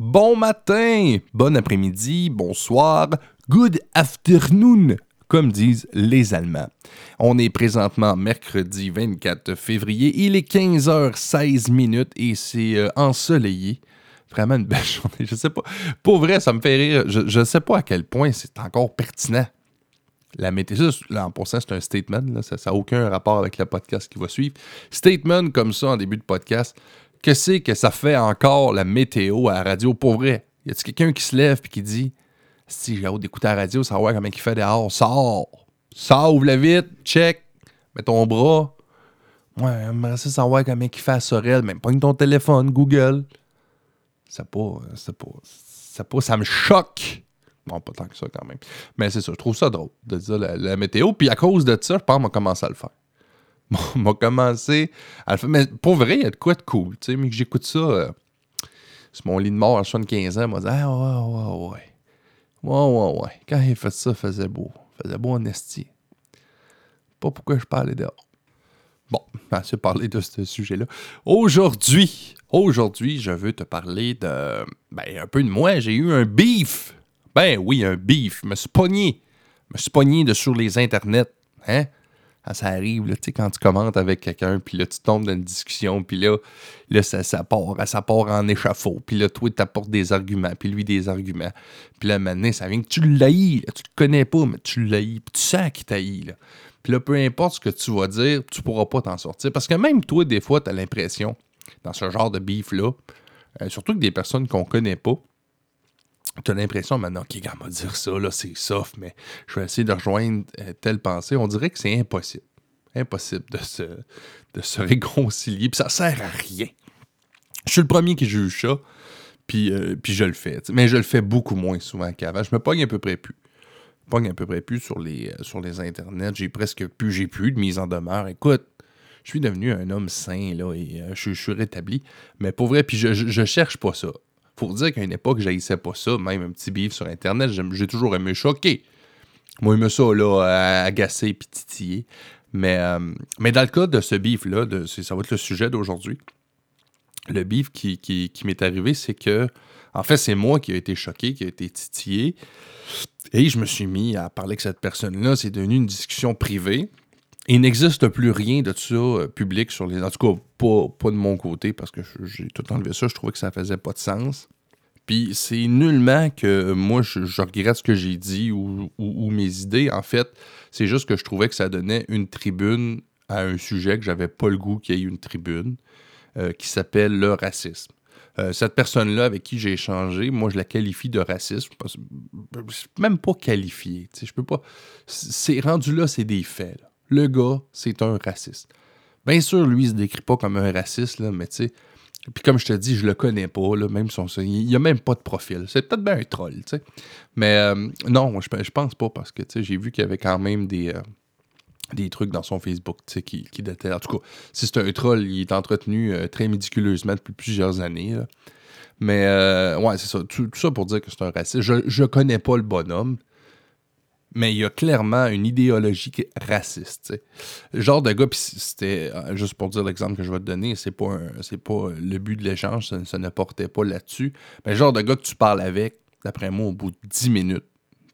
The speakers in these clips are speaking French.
bon matin, bon après-midi, bonsoir, good afternoon, comme disent les Allemands. On est présentement mercredi 24 février, il est 15h16 minutes et c'est euh, ensoleillé. Vraiment une belle journée. Je sais pas. Pour vrai, ça me fait rire. Je ne sais pas à quel point c'est encore pertinent. La météo, là, en passant, c'est un statement. ça n'a aucun rapport avec le podcast qui va suivre. Statement comme ça en début de podcast. Que c'est que ça fait encore la météo à la radio? Pour vrai, y a-t-il quelqu'un qui se lève et qui dit Si j'ai hâte d'écouter la radio, savoir comment il fait dehors, sors, sors, ouvre-la vite, check, mets ton bras. Ouais, j'aimerais ça savoir comment il fait à Sorel, même pogne ton téléphone, Google. Ça pas, ça pas, ça pas, ça me choque. Bon, pas tant que ça quand même. Mais c'est ça, je trouve ça drôle de dire la, météo. Puis à cause de ça, je pense qu'on m'a commencé à le faire. M'a commencé à le faire. Mais pour vrai, il y a de quoi de cool. Tu sais, mais que j'écoute ça euh, sur mon lit de mort à 75 ans, m'a dit Ah ouais, ouais, ouais. Ouais, ouais, ouais. Quand il fait ça, il faisait beau. Il faisait beau en esti. Pas pourquoi je parlais dehors. Bon, assez parlé de ce sujet-là. Aujourd'hui, aujourd'hui, je veux te parler de. Ben, un peu de moi. J'ai eu un beef. Ben oui, un beef. Me suis pogné. Me suis pogné de sur les internets. Hein? Ah, ça arrive, là, tu sais, quand tu commentes avec quelqu'un, puis là, tu tombes dans une discussion, puis là, là ça, ça, part, ça part en échafaud, puis là, toi, tu apportes des arguments, puis lui, des arguments. Puis là, maintenant, ça vient que tu l'haïs, tu le connais pas, mais tu l'haïs, puis tu sens qu'il t'haït, là. Puis là, peu importe ce que tu vas dire, tu pourras pas t'en sortir. Parce que même toi, des fois, tu as l'impression, dans ce genre de beef-là, euh, surtout que des personnes qu'on connaît pas, tu as l'impression maintenant, OK, quand m'a dire ça, là, c'est soft, mais je vais essayer de rejoindre euh, telle pensée. On dirait que c'est impossible. Impossible de se, de se réconcilier, puis ça sert à rien. Je suis le premier qui juge ça, puis, euh, puis je le fais. Mais je le fais beaucoup moins souvent qu'avant. Je me pogne à peu près plus pogne à peu près plus sur les, euh, sur les internets. J'ai presque plus, j'ai plus de mise en demeure. Écoute, je suis devenu un homme sain, là, et je, suis rétabli. Mais pour vrai, puis je, je, cherche pas ça. Faut dire qu'à une époque, j'haïssais pas ça, même un petit bif sur Internet, j'ai toujours aimé choquer. Moi, j'aime ça, là, agacer et titiller. Mais, euh, mais dans le cas de ce bif-là, ça va être le sujet d'aujourd'hui. Le bif qui, m'est arrivé, c'est que en fait, c'est moi qui ai été choqué, qui ai été titillé. Et je me suis mis à parler avec cette personne-là. C'est devenu une discussion privée. Il n'existe plus rien de ça euh, public sur les. En tout cas, pas, de mon côté, parce que j'ai tout enlevé ça. Je trouvais que ça faisait pas de sens. Puis c'est nullement que moi, je, regrette ce que j'ai dit ou, mes idées. En fait, c'est juste que je trouvais que ça donnait une tribune à un sujet que j'avais pas le goût qu'il y ait une tribune, euh, qui s'appelle le racisme. Euh, cette personne-là avec qui j'ai échangé, moi, je la qualifie de raciste. Même pas qualifié. Je peux pas. C'est rendu là, c'est des faits. Le gars, c'est un raciste. Bien sûr, lui, il se décrit pas comme un raciste, là, mais tu sais. Puis comme je te dis, je le connais pas, là, même son, il n'y a même pas de profil. C'est peut-être bien un troll, tu sais. Mais euh, non, je, je pense pas parce que j'ai vu qu'il y avait quand même des, euh, des trucs dans son Facebook qui, qui dataient. En tout cas, si c'est un troll, il est entretenu euh, très médiculeusement depuis plusieurs années. Mais euh, ouais, c'est ça. Tout, ça pour dire que c'est un raciste. Je, je connais pas le bonhomme, mais il y a clairement une idéologie raciste. Le genre de gars, c'était euh, juste pour dire l'exemple que je vais te donner, c'est pas pas le but de l'échange, ça, ne portait pas là-dessus. Mais le genre de gars que tu parles avec, d'après moi, au bout de 10 minutes,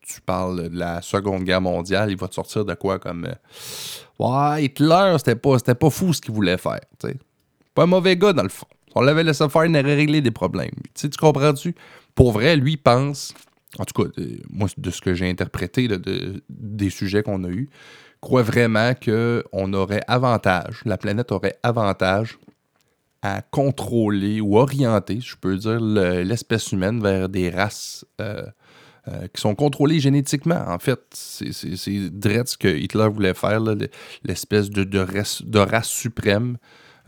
tu parles de la Seconde Guerre mondiale, il va te sortir de quoi comme euh, Ouais, Hitler, c'était pas, pas fou ce qu'il voulait faire. Pas un mauvais gars dans le fond. On l'avait laissé faire, il aurait réglé des problèmes. tu comprends-tu? Pour vrai, lui pense, en tout cas, moi, de ce que j'ai interprété de, des sujets qu'on a eus, croit vraiment qu'on aurait avantage, la planète aurait avantage à contrôler ou orienter, je peux dire, l'espèce humaine vers des races euh, euh, qui sont contrôlés génétiquement. En fait, c'est ce que Hitler voulait faire, l'espèce de, de, race, suprême.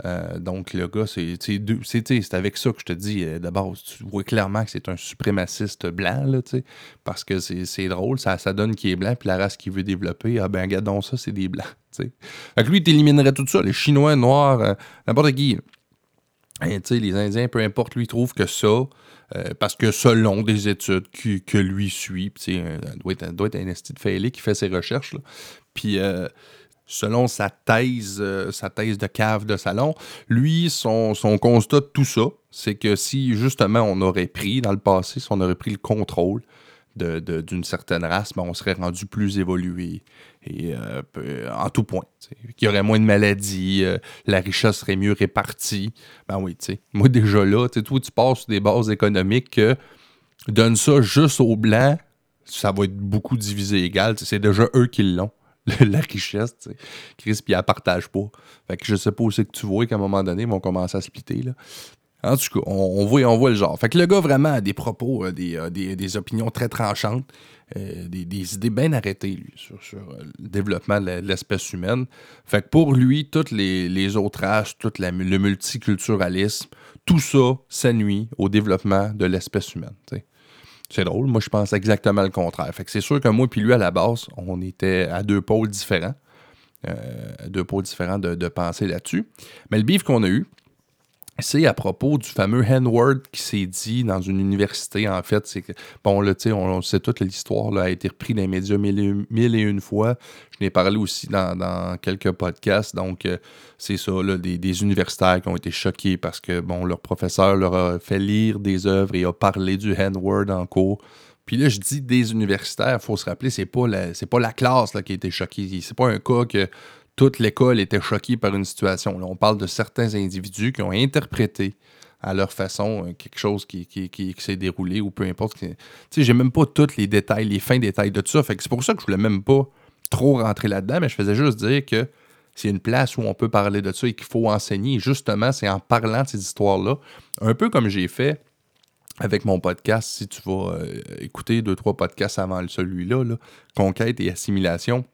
Euh, donc, le gars, c'est avec ça que je te dis, euh, d'abord, tu vois clairement que c'est un suprémaciste blanc, là, parce que c'est drôle, ça, ça donne qu'il est blanc, puis la race qu'il veut développer, ah ben, regardons ça, c'est des blancs. T'sais. Fait que lui, il éliminerait tout ça, les Chinois, Noirs, n'importe qui. Les Indiens, peu importe, lui, trouve que ça, euh, parce que selon des études que lui suit, il doit être, doit être un esti de qui fait ses recherches, puis euh, selon sa thèse, euh, sa thèse de cave de salon, lui, son, constat de tout ça, C'est que si justement on aurait pris dans le passé, si on aurait pris le contrôle d'une certaine race, ben, on serait rendu plus évolué et euh, en tout point. Il y aurait moins de maladies, euh, la richesse serait mieux répartie. Ben oui, tu sais. Moi déjà là, tu tu passes sur des bases économiques que donne ça juste aux blancs, ça va être beaucoup divisé égal. C'est déjà eux qui l'ont. La richesse, tu sais. Chris, puis elle partage pas. Fait que je sais pas aussi que tu vois qu'à un moment donné, ils vont commencer à splitter, là. En tout cas, on, voit, on voit le genre. Fait que le gars, vraiment, a des propos, euh, euh, des, des, opinions très tranchantes, euh, des, idées bien arrêtées, sur, le développement de l'espèce humaine. Fait que pour lui, toutes les, autres races, tout le multiculturalisme, tout ça, ça nuit au développement de l'espèce humaine. C'est drôle, moi je pense exactement le contraire. C'est sûr que moi puis lui à la base, on était à deux pôles différents. deux pôles différents de, de pensée là-dessus. Mais le bif qu'on a eu, c'est à propos du fameux Henward qui s'est dit dans une université, en fait. C'est que, bon, là, tu sais, on, sait toute l'histoire a été reprise dans les médias mille et, une fois. Je n'ai parlé aussi dans, quelques podcasts. Donc, euh, c'est ça, là, des, universitaires qui ont été choqués parce que, bon, leur professeur leur a fait lire des œuvres et a parlé du Henward en cours. Puis là, je dis des universitaires, il faut se rappeler, c'est pas la, c'est pas la classe là, qui a été choquée. C'est pas un cas que toute l'école était choquée par une situation. on parle de certains individus qui ont interprété à leur façon euh, quelque chose qui, s'est déroulé ou peu importe. Tu sais, même pas tous les détails, les fins détails de tout ça. C'est pour ça que je voulais même pas trop rentrer là-dedans, mais je faisais juste dire que c'est une place où on peut parler de ça et qu'il faut enseigner. justement, c'est en parlant de ces histoires-là, un peu comme j'ai fait avec mon podcast, si tu vas euh, écouter deux, trois podcasts avant celui-là, là, Conquête et Assimilation,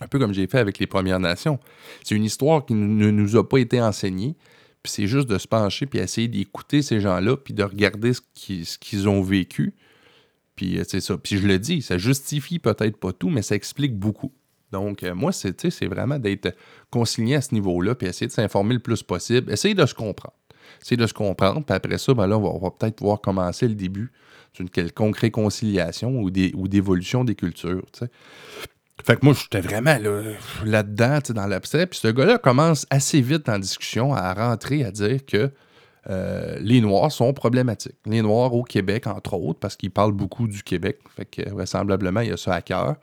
un peu comme j'ai fait avec les Premières Nations. C'est une histoire qui ne nous a pas été enseignée. Puis c'est juste de se pencher puis essayer d'écouter ces gens-là puis de regarder ce qu'ils ont vécu. Puis euh, c'est ça. Puis je le dis, ça justifie peut-être pas tout, mais ça explique beaucoup. Donc, euh, moi, c'est vraiment d'être concilié à ce niveau-là, puis essayer de s'informer le plus possible, essayer de se comprendre. Essayer de se comprendre, puis après ça, ben là, on va, peut-être pouvoir commencer le début d'une quelconque réconciliation ou d'évolution des cultures. Fait que moi, j'étais vraiment là-dedans, dans l'abstrait. Puis ce gars-là commence assez vite en discussion à rentrer, à dire que euh, les Noirs sont problématiques. Les Noirs au Québec, entre autres, parce qu'il parle beaucoup du Québec. Fait que vraisemblablement, il a ça à cœur.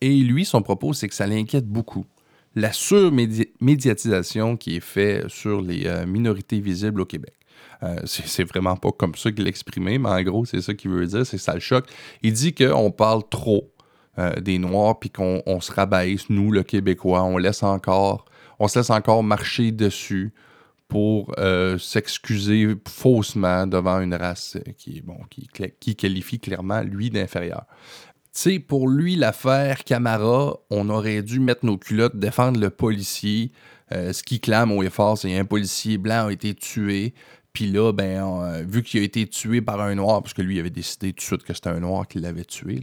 Et lui, son propos, c'est que ça l'inquiète beaucoup. La surmédiatisation qui est faite sur les euh, minorités visibles au Québec. Euh, c'est vraiment pas comme ça qu'il l'exprimait, mais en gros, c'est ça qu'il veut dire, c'est ça le choc. Il dit qu'on parle trop euh, des Noirs, puis qu'on se rabaisse, nous, le Québécois, on laisse encore, on se laisse encore marcher dessus pour euh, s'excuser faussement devant une race qui, bon, qui, qualifie clairement lui d'inférieur. Tu sais, pour lui, l'affaire Camara, on aurait dû mettre nos culottes, défendre le policier. Euh, ce qui clame au effort, c'est un policier blanc a été tué. Puis là, ben, euh, vu qu'il a été tué par un noir, parce que lui avait décidé tout de suite que c'était un noir qui l'avait tué,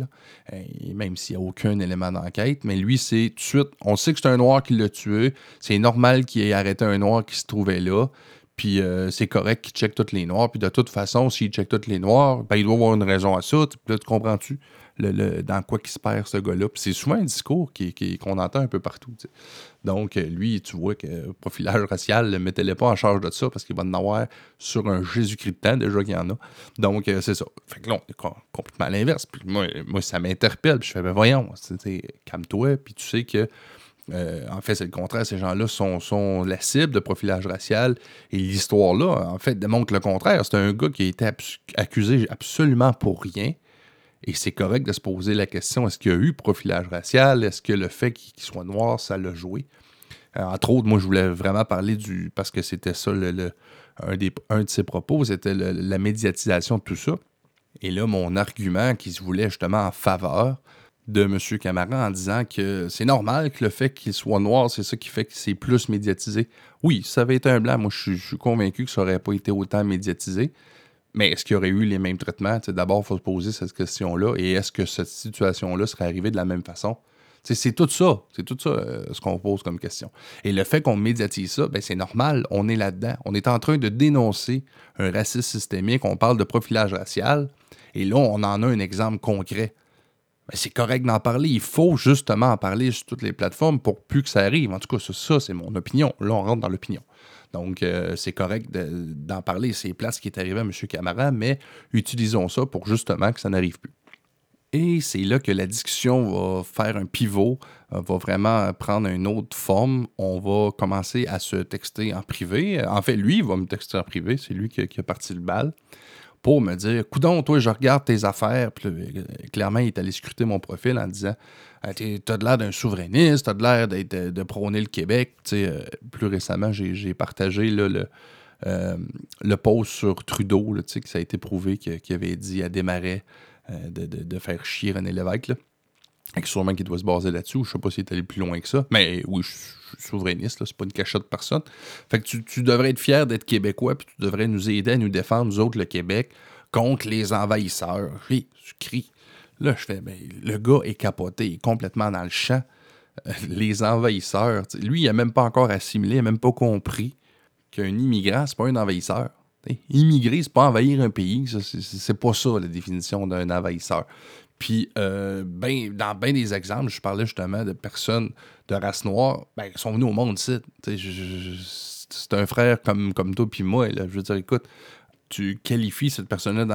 et même s'il n'y a aucun élément d'enquête, mais lui, c'est tout de suite, on sait que c'est un noir qui l'a tué, c'est normal qu'il ait arrêté un noir qui se trouvait là, puis euh, c'est correct qu'il check toutes les noirs, puis de toute façon, s'il check toutes les noirs, ben, il doit avoir une raison à ça, là, tu comprends-tu? Dans quoi qui se perd ce gars-là. c'est souvent un discours qu'on entend un peu partout. Donc, euh, lui, tu vois que le profilage racial, ne mettez-le pas en charge de ça parce qu'il va en avoir sur un Jésus-Christ de temps, déjà qu'il y en a. Donc, euh, c'est ça. Fait que là, on est complètement à l'inverse. Moi, ça m'interpelle. Puis je fais, ben voyons, calme-toi. Puis tu sais que. Euh, en fait, c'est le contraire. Ces gens-là sont, sont, la cible de profilage racial. Et l'histoire-là, en fait, démontre le contraire. C'est un gars qui a été accusé absolument pour rien. Et c'est correct de se poser la question est-ce qu'il y a eu profilage racial? Est-ce que le fait qu'il soit noir, ça l'a joué? Euh, Entre autres, moi, je voulais vraiment parler du. Parce que c'était ça, le, un, de ses propos, c'était la médiatisation de tout ça. Et là, mon argument qui se voulait justement en faveur de M. Camara en disant que c'est normal que le fait qu'il soit noir, c'est ça qui fait que c'est plus médiatisé. Oui, ça avait été un blanc, moi je suis convaincu que ça n'aurait pas été autant médiatisé. Mais est-ce qu'il y aurait eu les mêmes traitements? D'abord, il faut se poser cette question-là. Et est-ce que cette situation-là serait arrivée de la même façon? C'est tout ça. C'est tout ça euh, ce qu'on pose comme question. Et le fait qu'on médiatise ça, ben, c'est normal. On est là-dedans. On est en train de dénoncer un racisme systémique. On parle de profilage racial. Et là, on en a un exemple concret. Ben, c'est correct d'en parler. Il faut justement en parler sur toutes les plateformes pour plus que ça arrive. En tout cas, ça, c'est mon opinion. Là, on rentre dans l'opinion. Donc, euh, c'est correct d'en parler. C'est place qui est arrivé à M. Camara, mais utilisons ça pour justement que ça n'arrive plus. Et c'est là que la discussion va faire un pivot, euh, va vraiment prendre une autre forme. On va commencer à se texter en privé. En fait, lui, il va me texter en privé. C'est lui qui, a parti le bal pour me dire Coudon, toi, je regarde tes affaires. Puis euh, clairement, il est allé scruter mon profil en disant ah, T'as de l'air d'un souverainiste, t'as de l'air de, prôner le Québec. Euh, plus récemment, j'ai partagé le, post sur Trudeau, là, que ça a été prouvé qu'il avait dit à Desmarais euh, de, faire chier René Lévesque. Et sûrement qu'il doit se baser là-dessus. Je sais pas s'il est allé plus loin que ça. Mais oui, je suis souverainiste, c'est pas une cachette personne. Fait que tu, devrais être fier d'être québécois, puis tu devrais nous aider à nous défendre, nous autres, le Québec, contre les envahisseurs. Oui, je crie. Là, je fais, ben, le gars est capoté, il est complètement dans le champ. Euh, les envahisseurs, lui, il a même pas encore assimilé, il n'a même pas compris qu'un immigrant, c'est pas un envahisseur. Immigrer, c'est pas envahir un pays. C'est pas ça la définition d'un envahisseur. Puis, euh, ben, dans bien des exemples, je parlais justement de personnes de race noire, ben, sont venues au monde. C'est un frère comme, comme toi puis moi. Là. Je veux dire, écoute, tu qualifies cette personne-là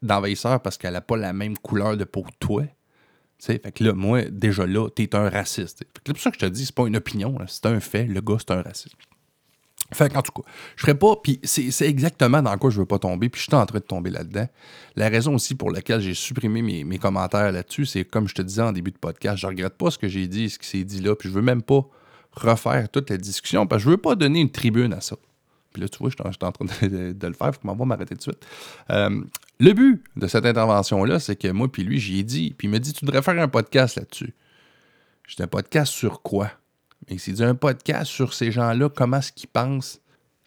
d'envahisseur parce qu'elle n'a pas la même couleur de peau que toi. Fait que là, moi, déjà là, t'es un raciste. C'est pour ça que je te dis, c'est pas une opinion, c'est un fait. Le gars, c'est un raciste. Fait qu'en tout cas, je ferais pas, puis c'est exactement dans quoi je veux pas tomber, puis je suis en train de tomber là-dedans. La raison aussi pour laquelle j'ai supprimé mes, commentaires là-dessus, c'est comme je te disais en début de podcast, je regrette pas ce que j'ai dit, ce qui s'est dit là, puis je veux même pas refaire toute la discussion, parce que je veux pas donner une tribune à ça. Puis là, tu vois, je suis en train de, le faire, faut qu'on va m'arrêter tout de suite. Euh, le but de cette intervention-là, c'est que moi puis lui, j'y ai dit, puis il m'a dit, tu devrais faire un podcast là-dessus. J'ai un podcast sur quoi? Mais c'est un podcast sur ces gens-là, comment est-ce qu'ils pensent.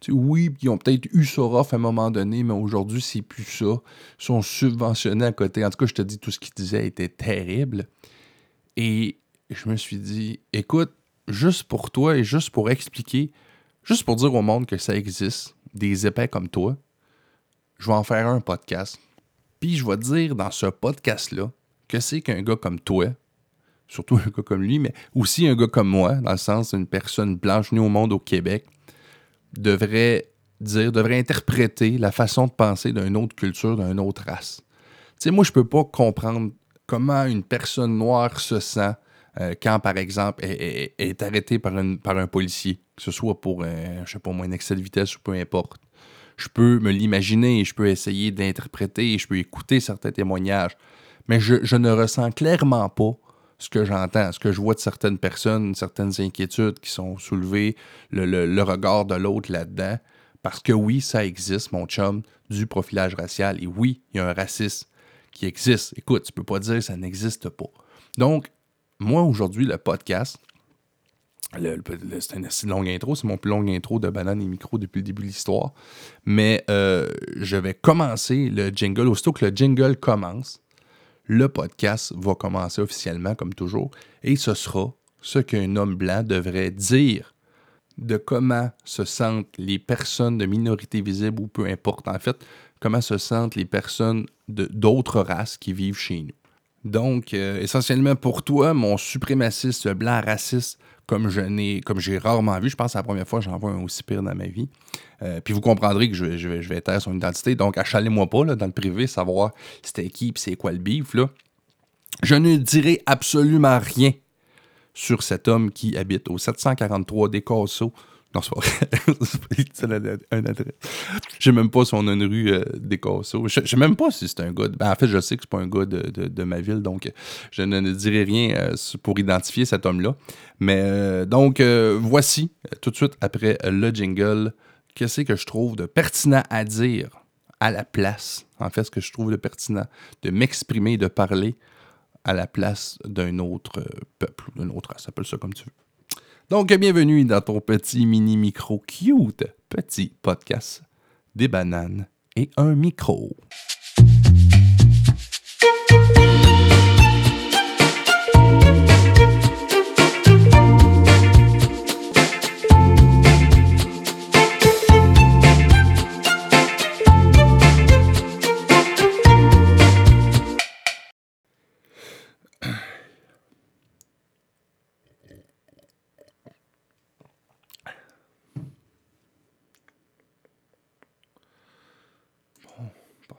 oui, ils ont peut-être eu ça à un moment donné, mais aujourd'hui, c'est plus ça. Ils sont subventionnés à côté. En tout cas, je te dis, tout ce qu'ils disaient était terrible. Et je me suis dit, écoute, juste pour toi et juste pour expliquer, juste pour dire au monde que ça existe, des épais comme toi, je vais en faire un podcast. Puis je vais dire dans ce podcast-là que c'est qu'un gars comme toi, surtout un gars comme lui, mais aussi un gars comme moi, dans le sens d'une personne blanche née au monde au Québec, devrait dire, devrait interpréter la façon de penser d'une autre culture, d'une autre race. Tu sais, moi, je peux pas comprendre comment une personne noire se sent euh, quand, par exemple, elle, est arrêtée par, un policier, que ce soit pour, un, je sais pas moi, un excès de vitesse ou peu importe. Je peux me l'imaginer, je peux essayer d'interpréter, je peux écouter certains témoignages, mais je ne ressens clairement pas ce que j'entends, ce que je vois de certaines personnes, certaines inquiétudes qui sont soulevées, le, regard de l'autre là-dedans. Parce que oui, ça existe, mon chum, du profilage racial. Et oui, il y a un racisme qui existe. Écoute, tu peux pas dire que ça n'existe pas. Donc, moi, aujourd'hui, le podcast, c'est une assez longue intro, c'est mon plus long intro de Banane et Micro depuis le début de l'histoire. Mais euh, je vais commencer le jingle. Aussitôt que le jingle commence, le podcast va commencer officiellement, comme toujours, et ce sera ce qu'un homme blanc devrait dire de comment se sentent les personnes de minorité visible ou peu importe, en fait, comment se sentent les personnes d'autres races qui vivent chez nous. Donc, euh, essentiellement pour toi, mon suprémaciste blanc raciste comme je n'ai, comme j'ai rarement vu. Je pense que c'est la première fois que j'en vois un aussi pire dans ma vie. Euh, puis vous comprendrez que je, vais, taire son identité. Donc, achalez-moi pas là, dans le privé, savoir c'était qui et c'est quoi le bif. Là. Je ne dirai absolument rien sur cet homme qui habite au 743 des Cassos. Non, c'est pas vrai. un adresse. Je sais même pas son nom de rue euh, des. Je sais même pas si c'est un gars. Ben, en fait, je sais que c'est pas un gars de, ma ville, donc je ne dirai rien euh, pour identifier cet homme-là. Mais euh, donc, voici, tout de suite après le jingle, qu'est-ce que je trouve de pertinent à dire à la place? En fait, ce que je trouve de pertinent de m'exprimer, de parler à la place d'un autre peuple, d'un autre race, appelle ça comme tu veux. Donc, bienvenue dans ton petit mini micro cute, petit podcast, des bananes et un micro.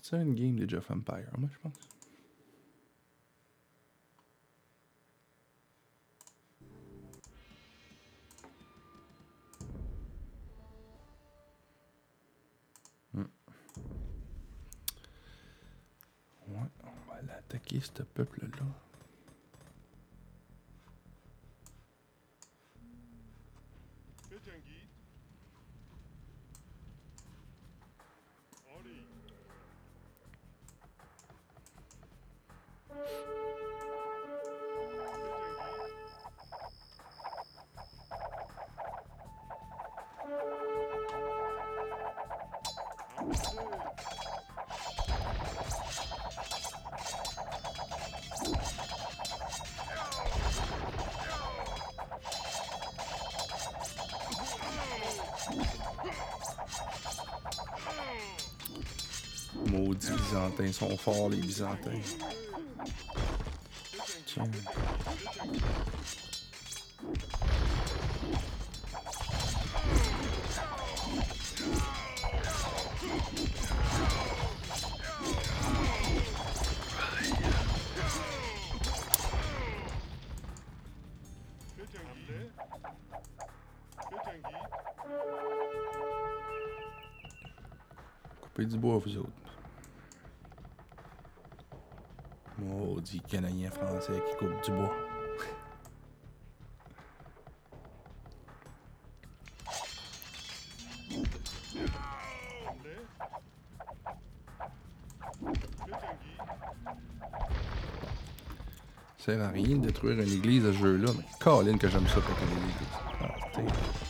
C'est une game d'Age of Empire, moi, je pense. Hmm. Ouais, on va aller attaquer ce peuple-là. Maudits Byzantins sont forts, les Byzantins. Tiens. Faites un guide. Faites un guide. Coupez du bois, vous autres. Maudits Canadiens français qui coupent du bois. Ça sert à rien de détruire une église à ce jeu-là, mais Colin que j'aime ça pour une église. Ah,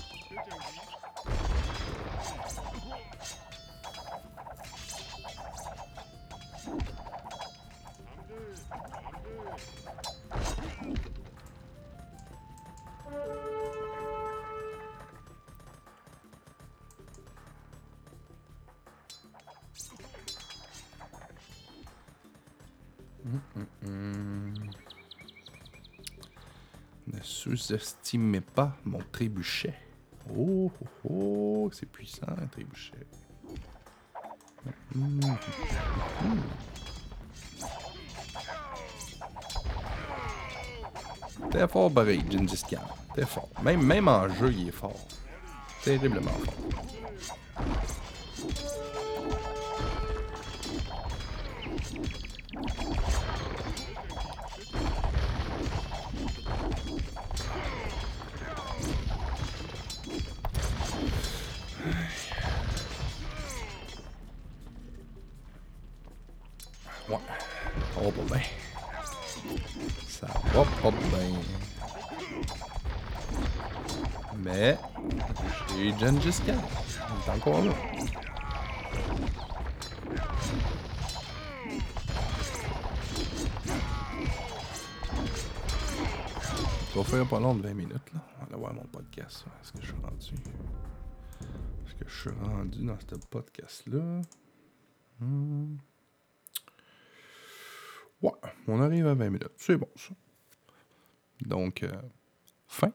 Ne sous-estimez pas mon trébuchet. Oh, oh, oh, c'est puissant, un trébuchet. Mhm. T'es fort pareil, Gengis Khan. T'es fort. Même, même en jeu, il est fort. Terriblement fort. Ouais. Va pas bien. Ça va pas bien. Mais j'ai Gengis Khan. Il encore là. Ça va faire pas long de 20 minutes là. On va voir mon podcast. Est-ce que je suis rendu? Est-ce que je suis rendu dans ce podcast-là? Hmm. Ouais, on arrive à 20 minutes. C'est bon, ça. Donc, euh, fin.